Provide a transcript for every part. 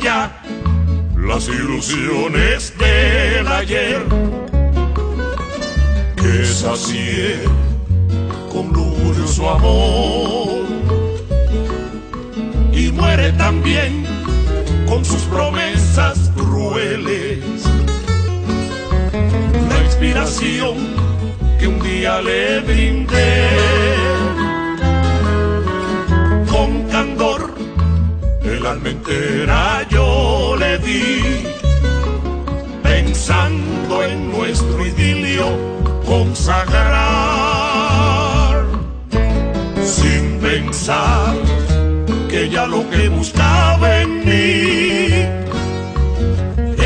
ya las ilusiones del ayer. Que sacié con su amor. Y muere también con sus promesas crueles. La inspiración que un día le brindé alma entera yo le di pensando en nuestro idilio consagrar. Sin pensar que ya lo que buscaba en mí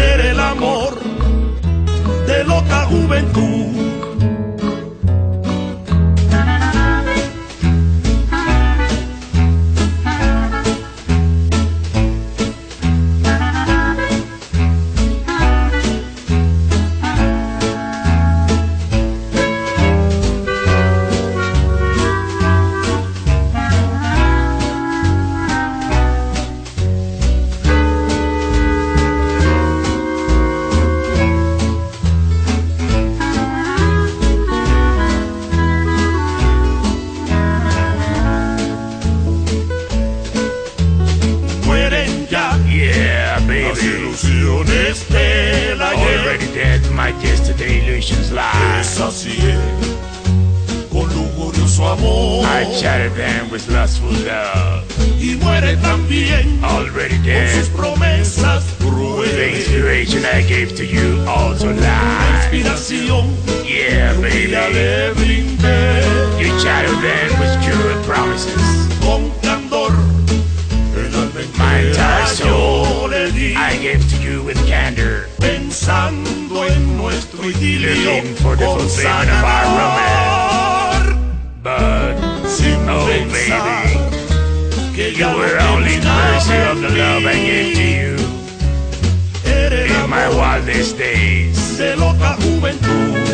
era el amor de loca juventud Sus promesas The inspiration I gave to you also lies. Inspiración. Yeah, baby. Le brindé. You shadowed them with your promises. Con candor. My entire soul I gave to you with candor. Pensando en nuestro idilio. For the fulfillment of our romance. But, oh baby you were only the mercy of the love I gave to you in my wildest days. De loca juventud.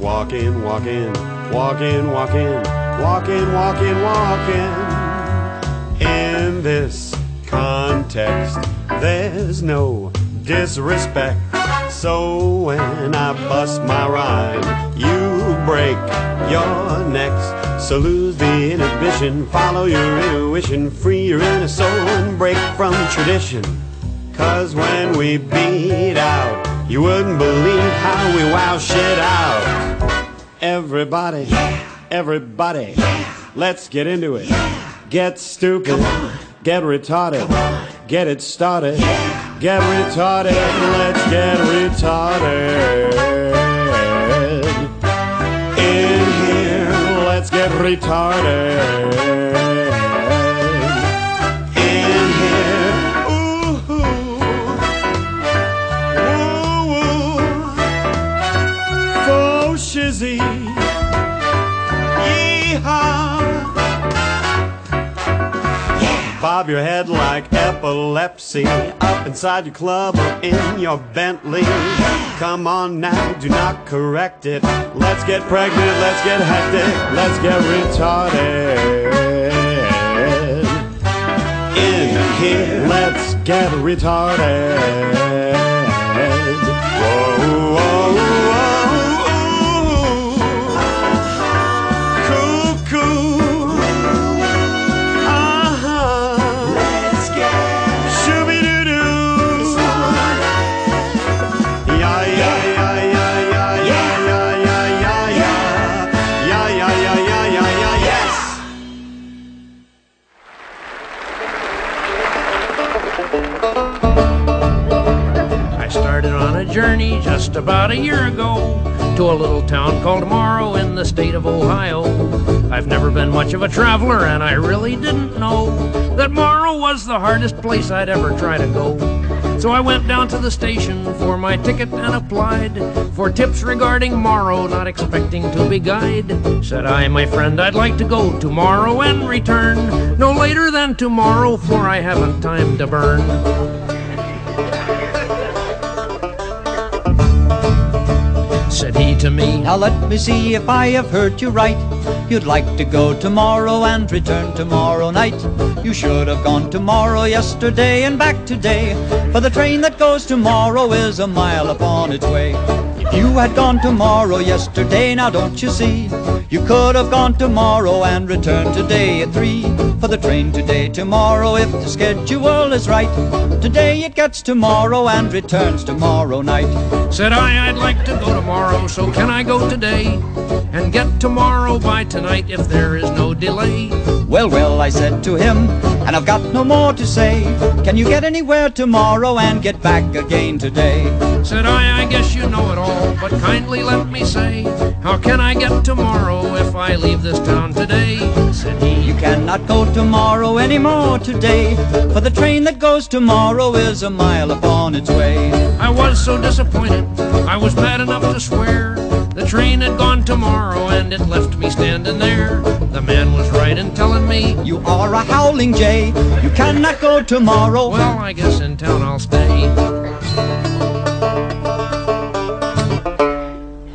Bass keeps walking, walking, walking, walking, walking, walking, walking. In this context, there's no disrespect. So when I bust my rhyme, you break your necks. So lose the inhibition, follow your intuition, free your inner soul and break from tradition. Cause when we beat out, you wouldn't believe how we wow shit out. Everybody, everybody, let's get into it. Get stupid, get retarded, get it started. Get retarded, let's get retarded. In here, let's get retarded. Bob your head like epilepsy up inside your club or in your Bentley. Come on now, do not correct it. Let's get pregnant, let's get hectic, let's get retarded. In here, let's get retarded. Whoa, journey just about a year ago to a little town called Morrow in the state of Ohio. I've never been much of a traveler, and I really didn't know that Morrow was the hardest place I'd ever try to go. So I went down to the station for my ticket and applied for tips regarding Morrow, not expecting to be guide. Said I, my friend, I'd like to go tomorrow and return no later than tomorrow, for I haven't time to burn. To me, Now let me see if I have heard you right. You'd like to go tomorrow and return tomorrow night. You should have gone tomorrow, yesterday, and back today. For the train that goes tomorrow is a mile upon its way. If you had gone tomorrow, yesterday, now don't you see? You could have gone tomorrow and returned today at three. For the train today, tomorrow, if the schedule is right. Today it gets tomorrow and returns tomorrow night. Said I, I'd like to go tomorrow, so can I go today? And get tomorrow by tonight if there is no delay. Well, well, I said to him, and I've got no more to say. Can you get anywhere tomorrow and get back again today? Said I, I guess you know it all, but kindly let me say, how can I get tomorrow if I leave this town today? Said he, You cannot go tomorrow anymore today, for the train that goes tomorrow is a mile upon its way. I was so disappointed, I was mad enough to swear. The train had gone tomorrow and it left me standing there. The man was right in telling me, You are a howling jay, you cannot go tomorrow. well, I guess in town I'll stay.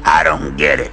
I don't get it.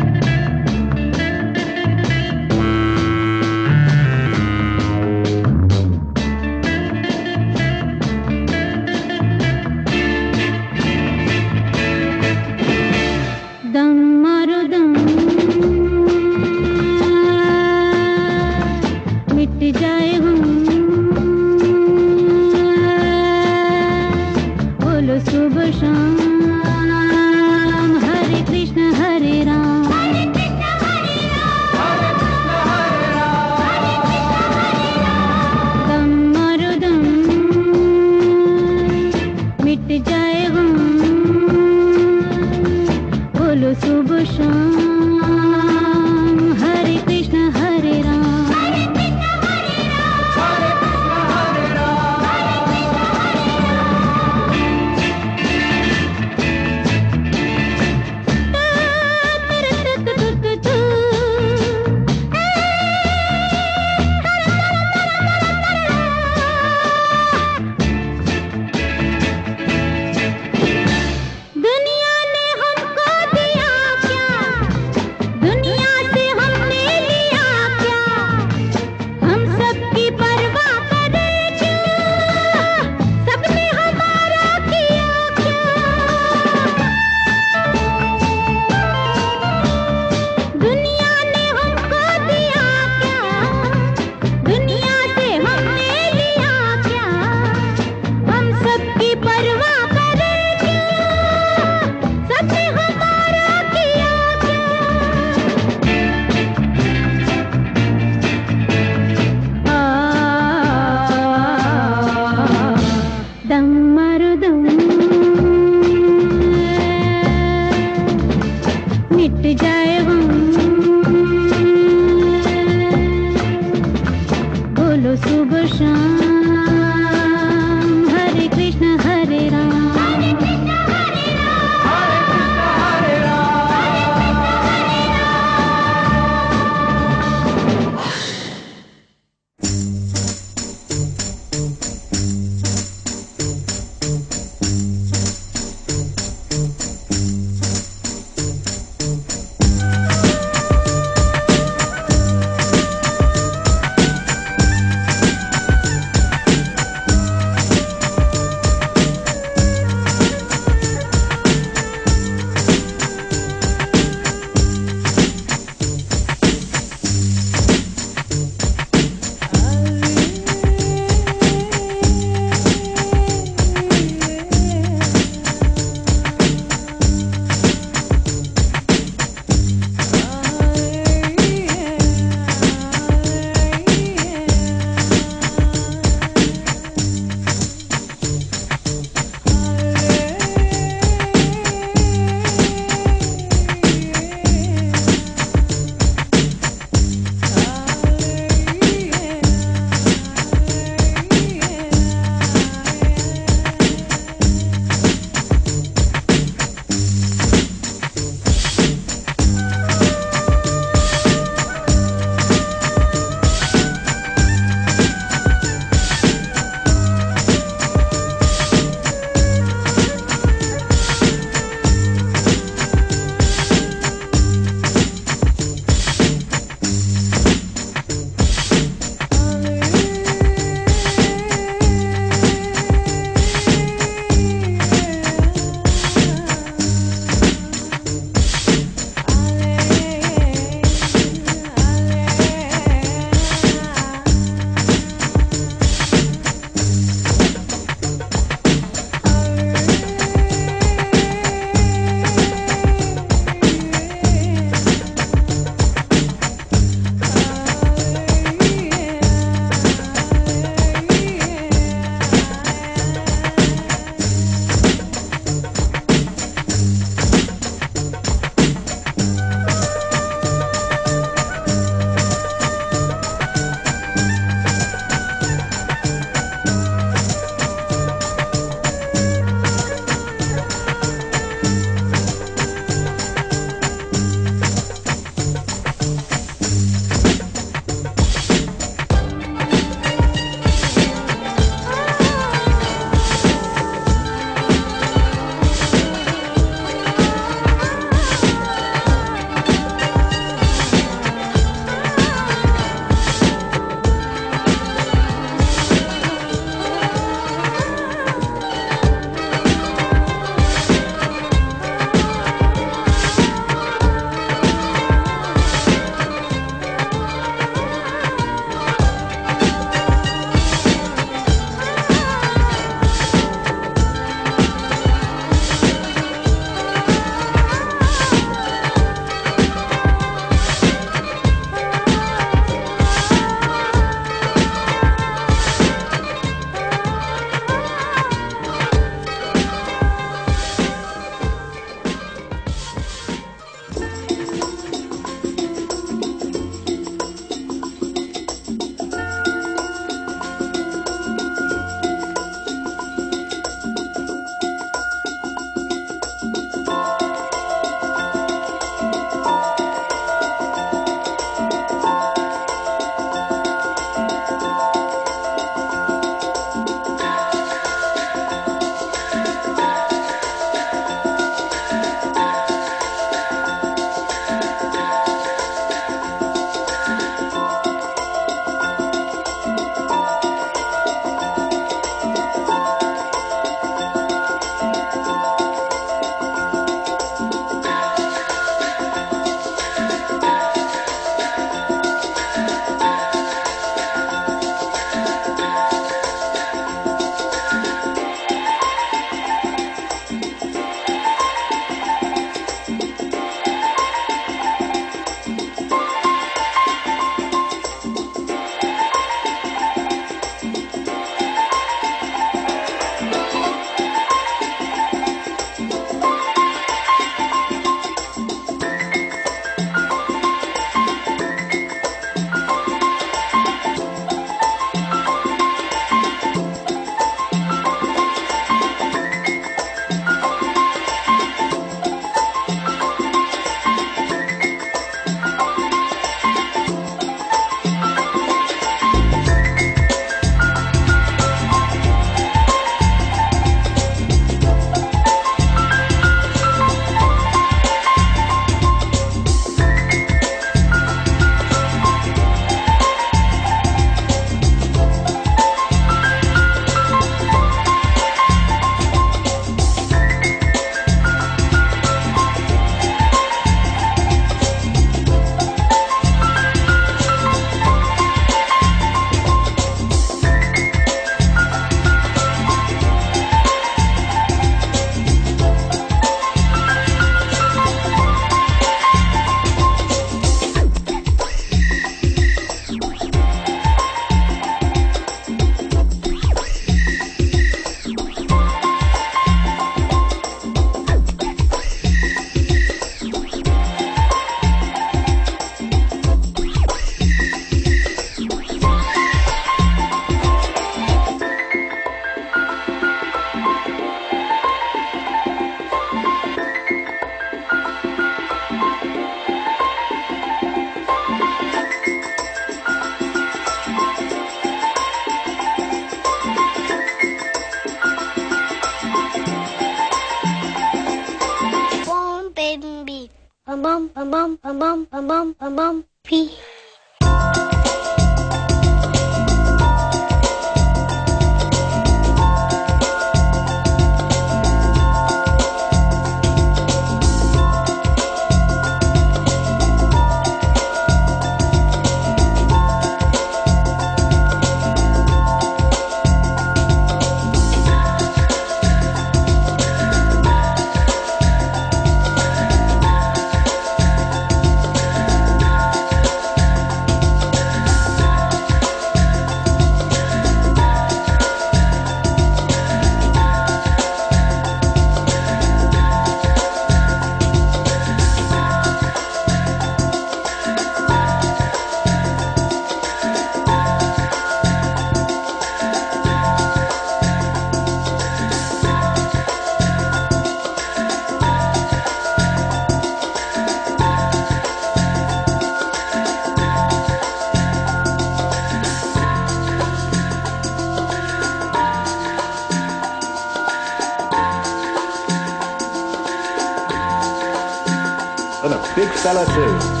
Excel 2.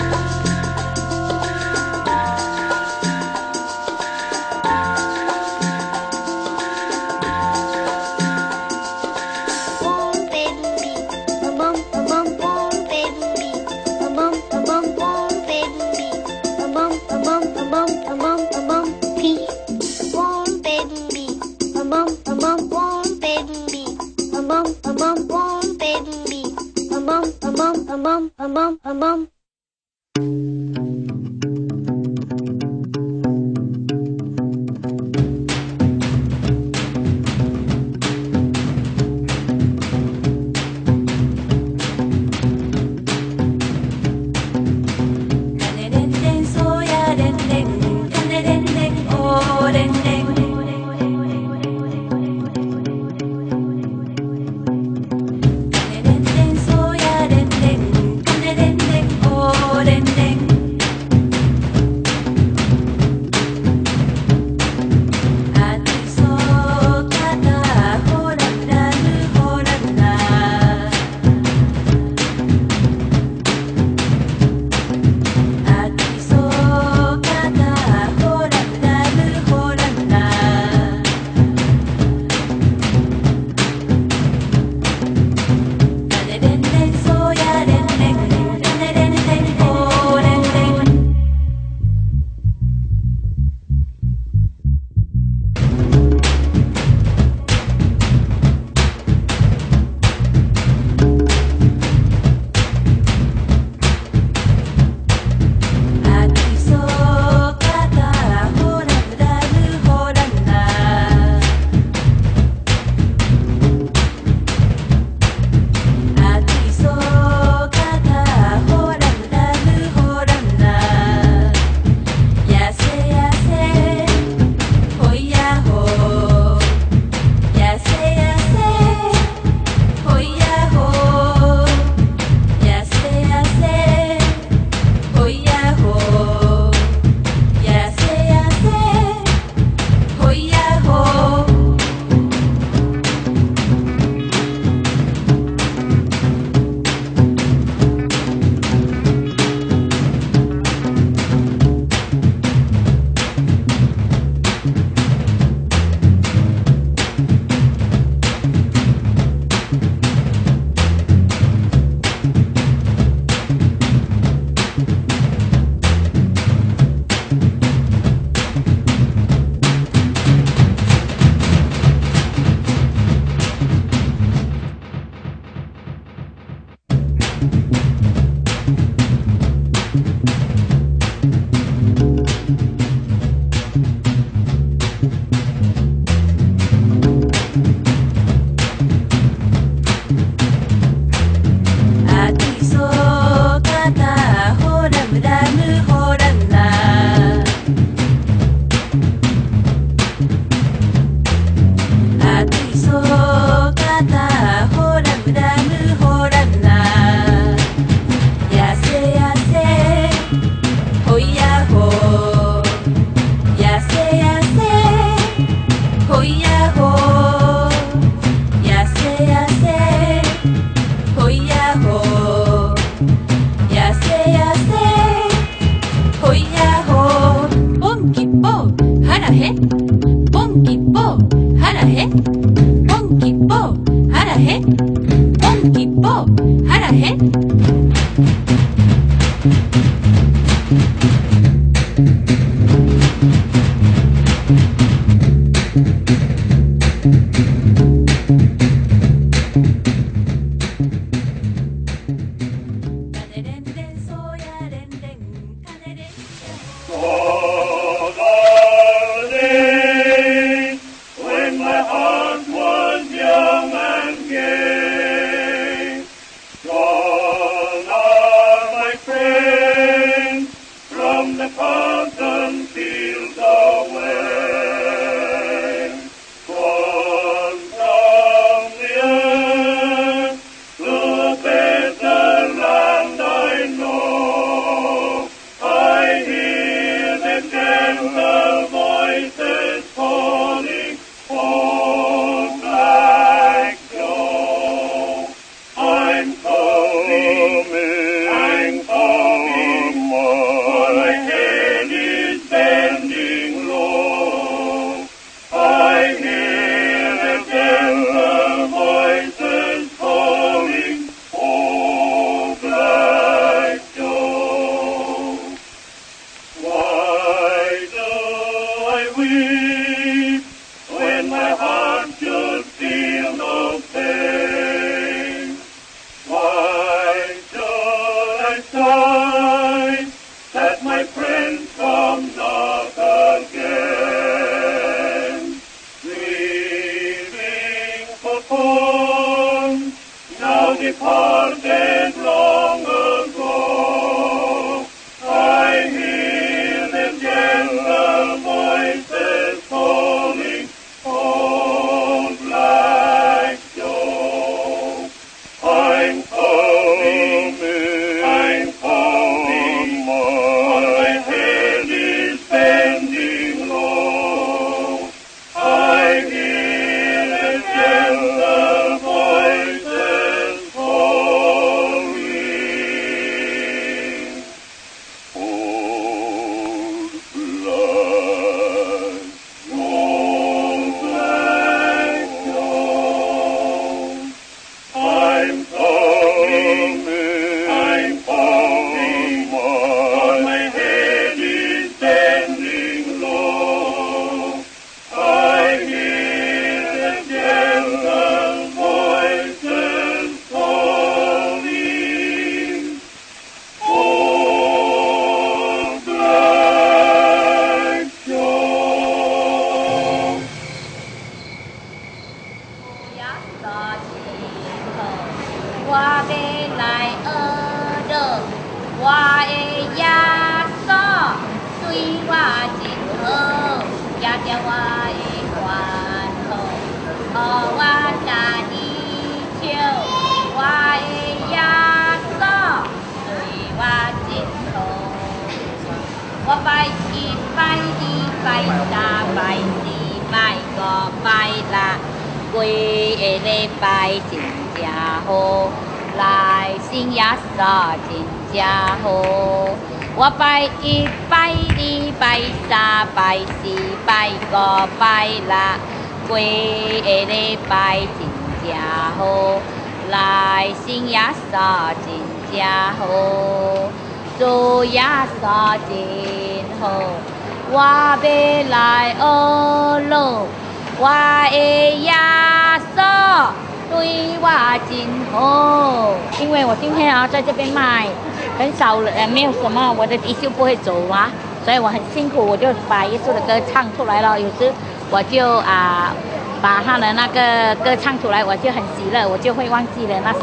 很少人，没有什么，我的的确不会走啊，所以我很辛苦，我就把耶稣的歌唱出来了。有时我就啊、把他的那个歌唱出来，我就很喜乐，我就会忘记了那些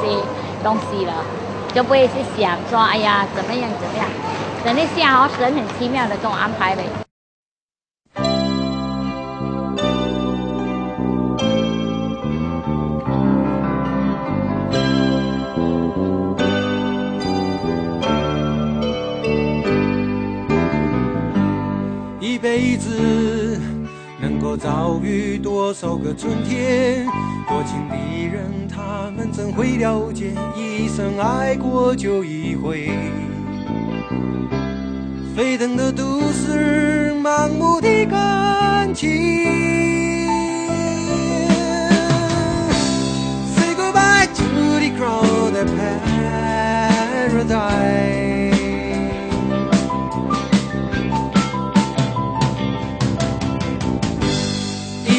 东西了。就不会去想说，哎呀，怎么样怎么样。等一下哦，神很奇妙的这种安排呗。一辈子能够遭遇多少个春天？多情的人，他们怎会了解？一生爱过就一回。沸腾的都市，盲目的感情。Say goodbye to the crowded paradise.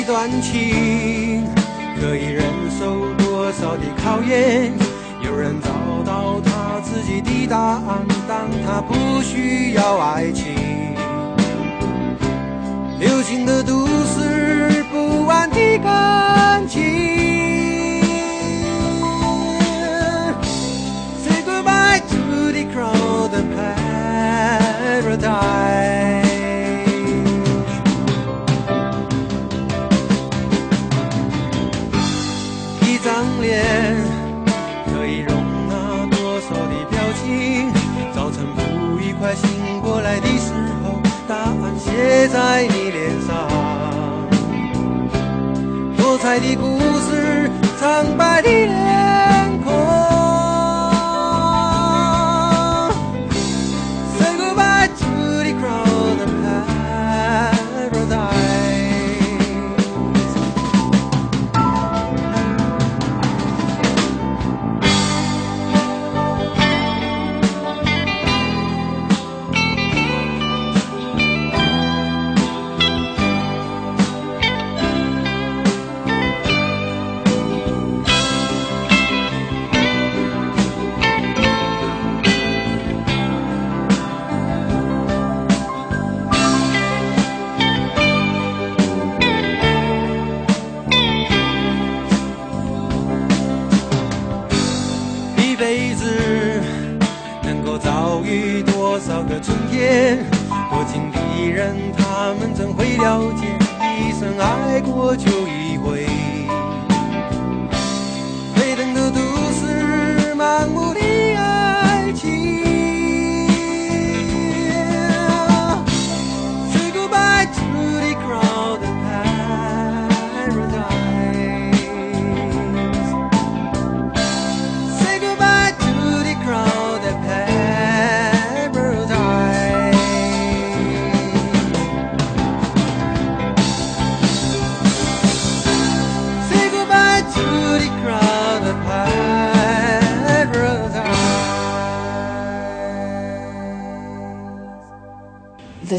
段情可以忍受多少的考验？有人找到他自己的答案，但他不需要爱情。流行的都市，不安的感情。写在你脸上。多彩的故事，苍白的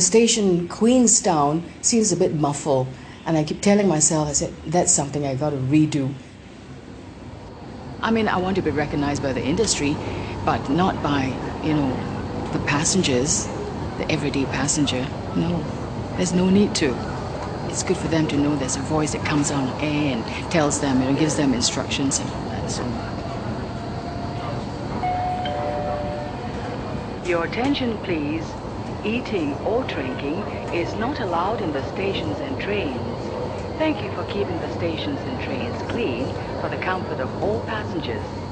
the station, Queenstown, seems a bit muffled. And I keep telling myself, I said, that's something I got to redo. I mean, I want to be recognized by the industry, but not by, you know, the passengers, the everyday passenger. No, there's no need to. It's good for them to know there's a voice that comes on air and tells them, you know, gives them instructions and all that. So. Your attention, please. Eating or drinking is not allowed in the stations and trains. Thank you for keeping the stations and trains clean for the comfort of all passengers.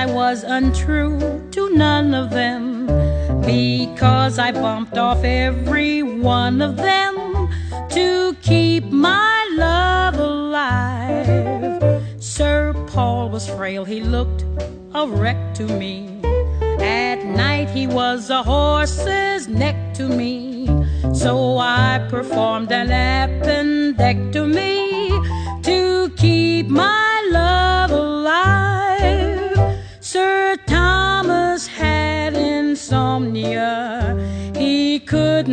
I was untrue to none of them because I bumped off every one of them to keep my love alive. Sir Paul was frail, he looked a wreck to me. At night he was a horse's neck to me. So I performed an appendectomy.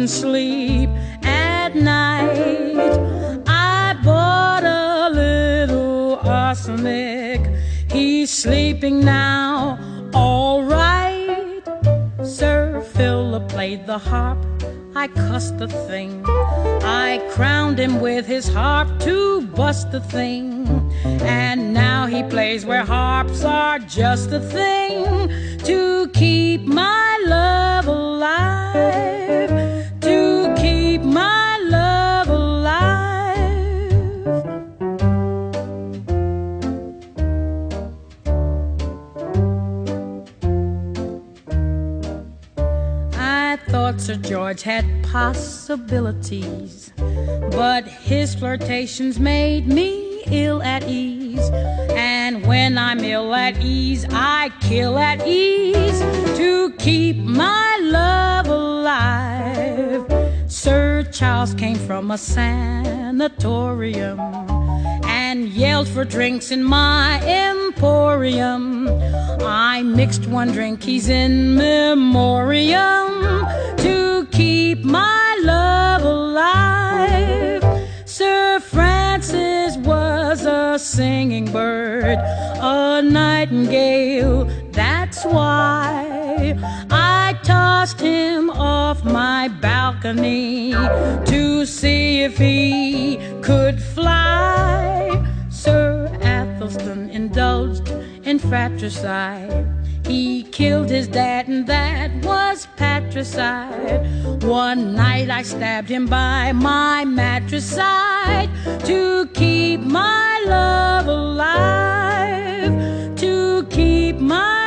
Sleep at night. I bought a little arsenic, he's sleeping now, all right. Sir Philip played the harp I cussed the thing. I crowned him with his harp to bust the thing. And now he plays where harps are just a thing to keep my love alive. Keep my love alive. I thought Sir George had possibilities, but his flirtations made me ill at ease. And when I'm ill at ease, I kill at ease to keep my Charles came from a sanatorium and yelled for drinks in my emporium. I mixed one drink, he's in memoriam to keep my love alive. Sir Francis was a singing bird, a nightingale, that's why tossed him off my balcony to see if he could fly. Sir Athelstan indulged in fratricide. He killed his dad, and that was patricide. One night I stabbed him by my mattress side to keep my love alive. To keep my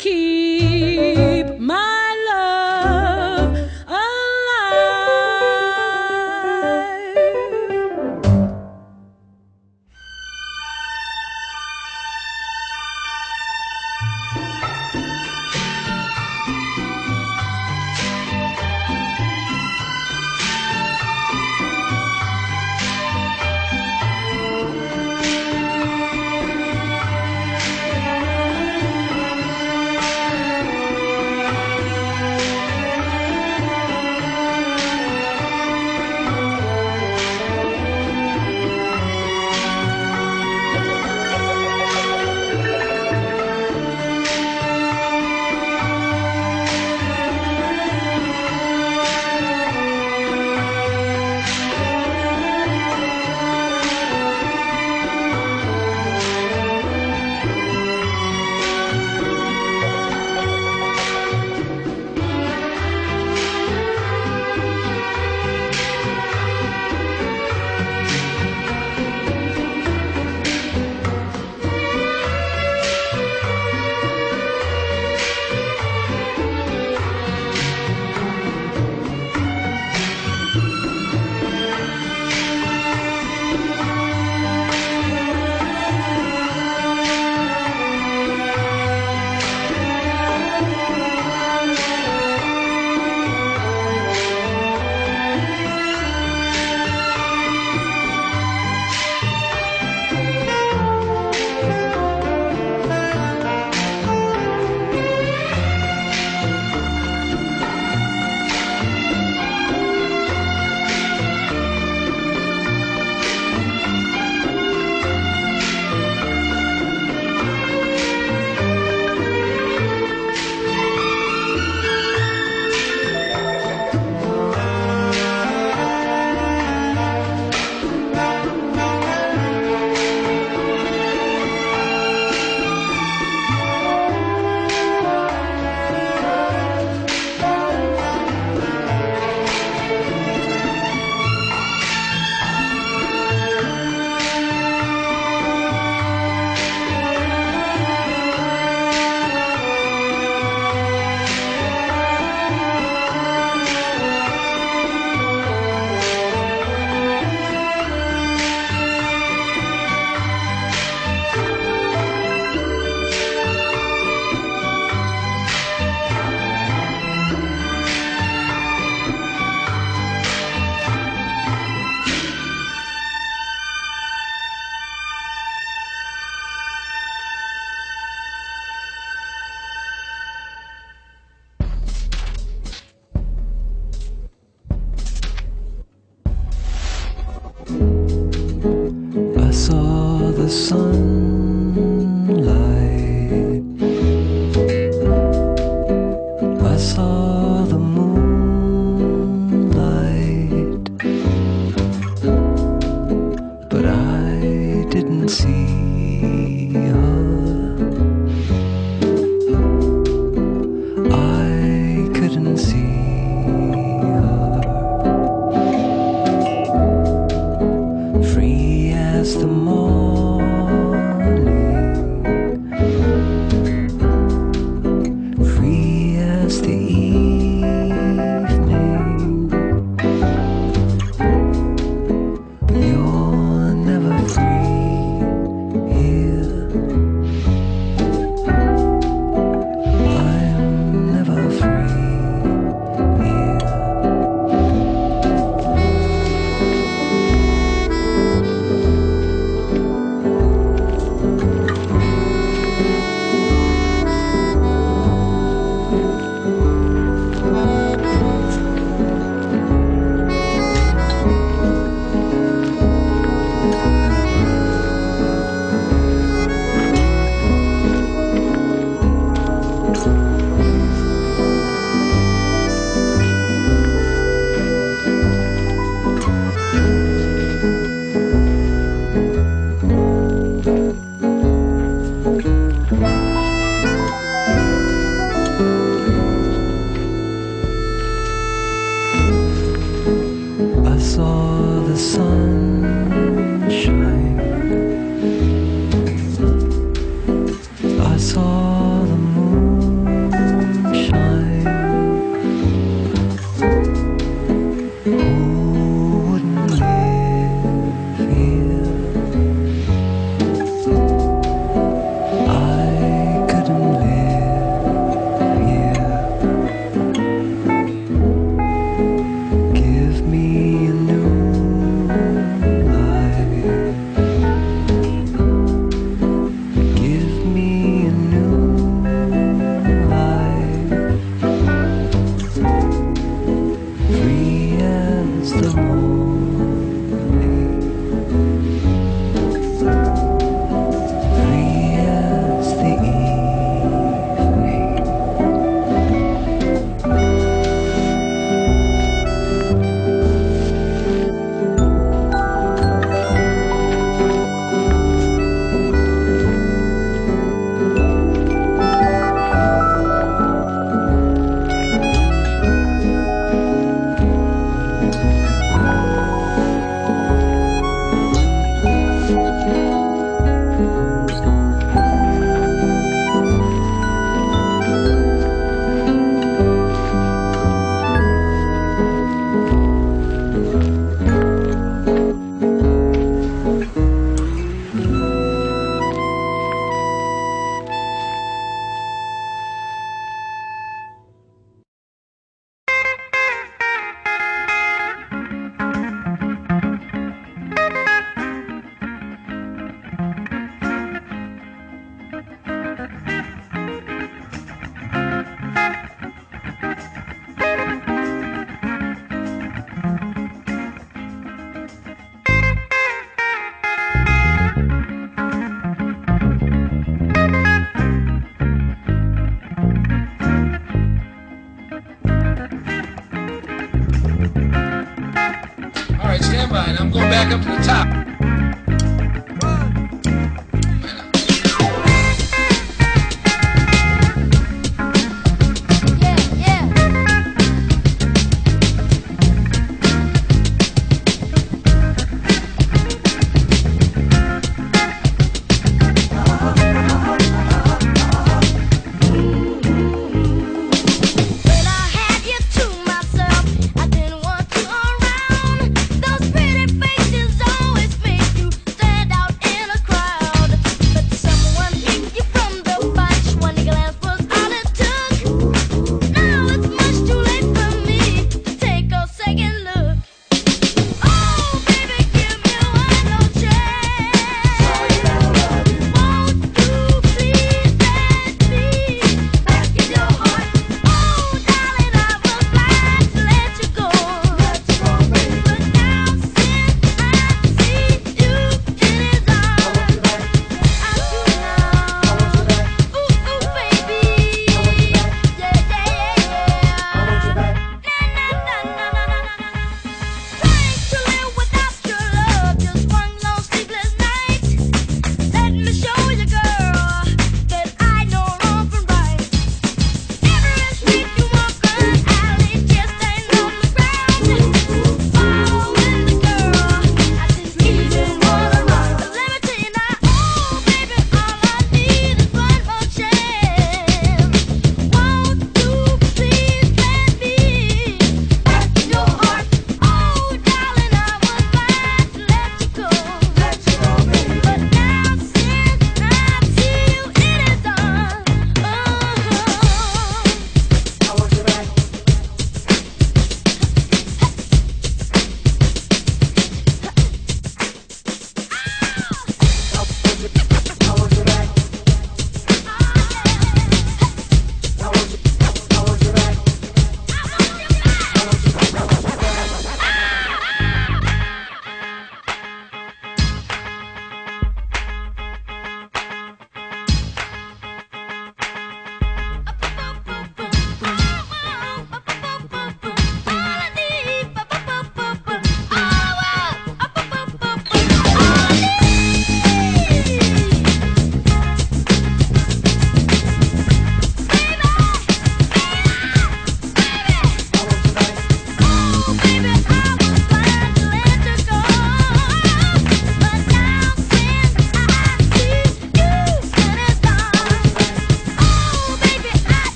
keep